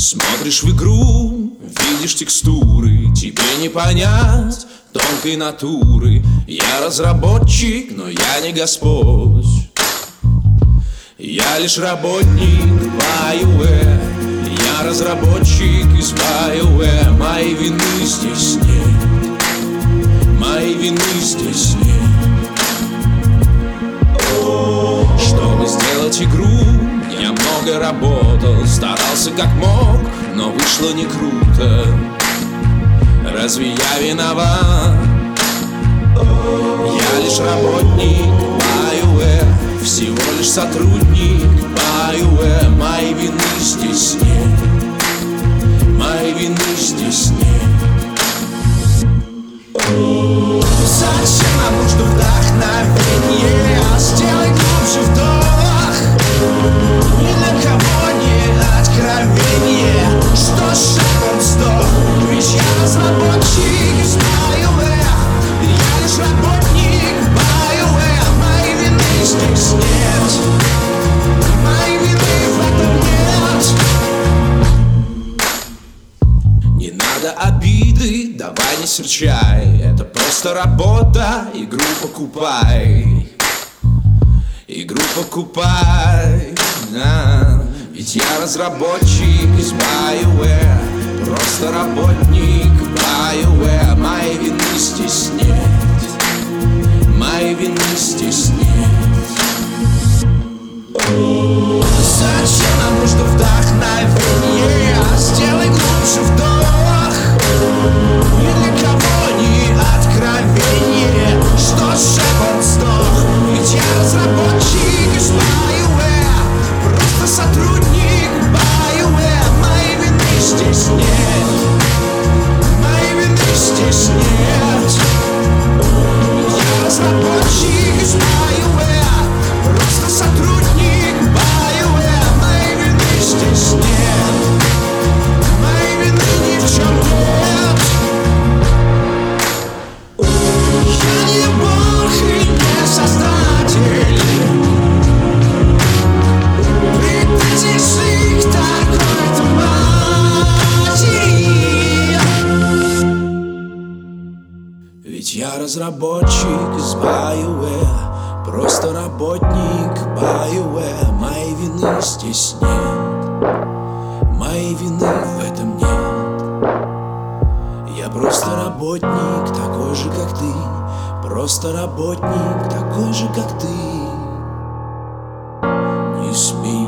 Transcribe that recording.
Смотришь в игру, видишь текстуры Тебе не понять тонкой натуры. Я разработчик, но я не господь. Я лишь работник BioWare. Я разработчик из BioWare. Мои вины здесь старался как мог, но вышло не круто. Разве я виноват? Я лишь работник BioWare Всего лишь сотрудник BioWare Моей вины здесь нет. Моей вины здесь нет. Зачем нам нужно вдохновение? Сделай глубже вдох. Ни для кого Что шагом сдох Ведь я разработчик из BioWare. Я лишь работник BioWare. Моей вины здесь нет. Моей вины в этом нет. Не надо обиды, давай не серчай. Это просто работа, игру покупай. Игру покупай да. Ведь я разработчик из BioWare Просто работник BioWare. Моей вины здесь нет Моей вины здесь нет Зачем нам нужно вдохновение? Сделай глубже вдох. Ни для кого не откровение. Что шепот сдох Ведь я разработчик из BioWare Просто сотрудник разработчик из Ведь я разработчик из BioWare Просто работник BioWare. Моей вины здесь нет. Моей вины в этом нет. Я просто работник, такой же, как ты. Просто работник, такой же, как ты. Не смей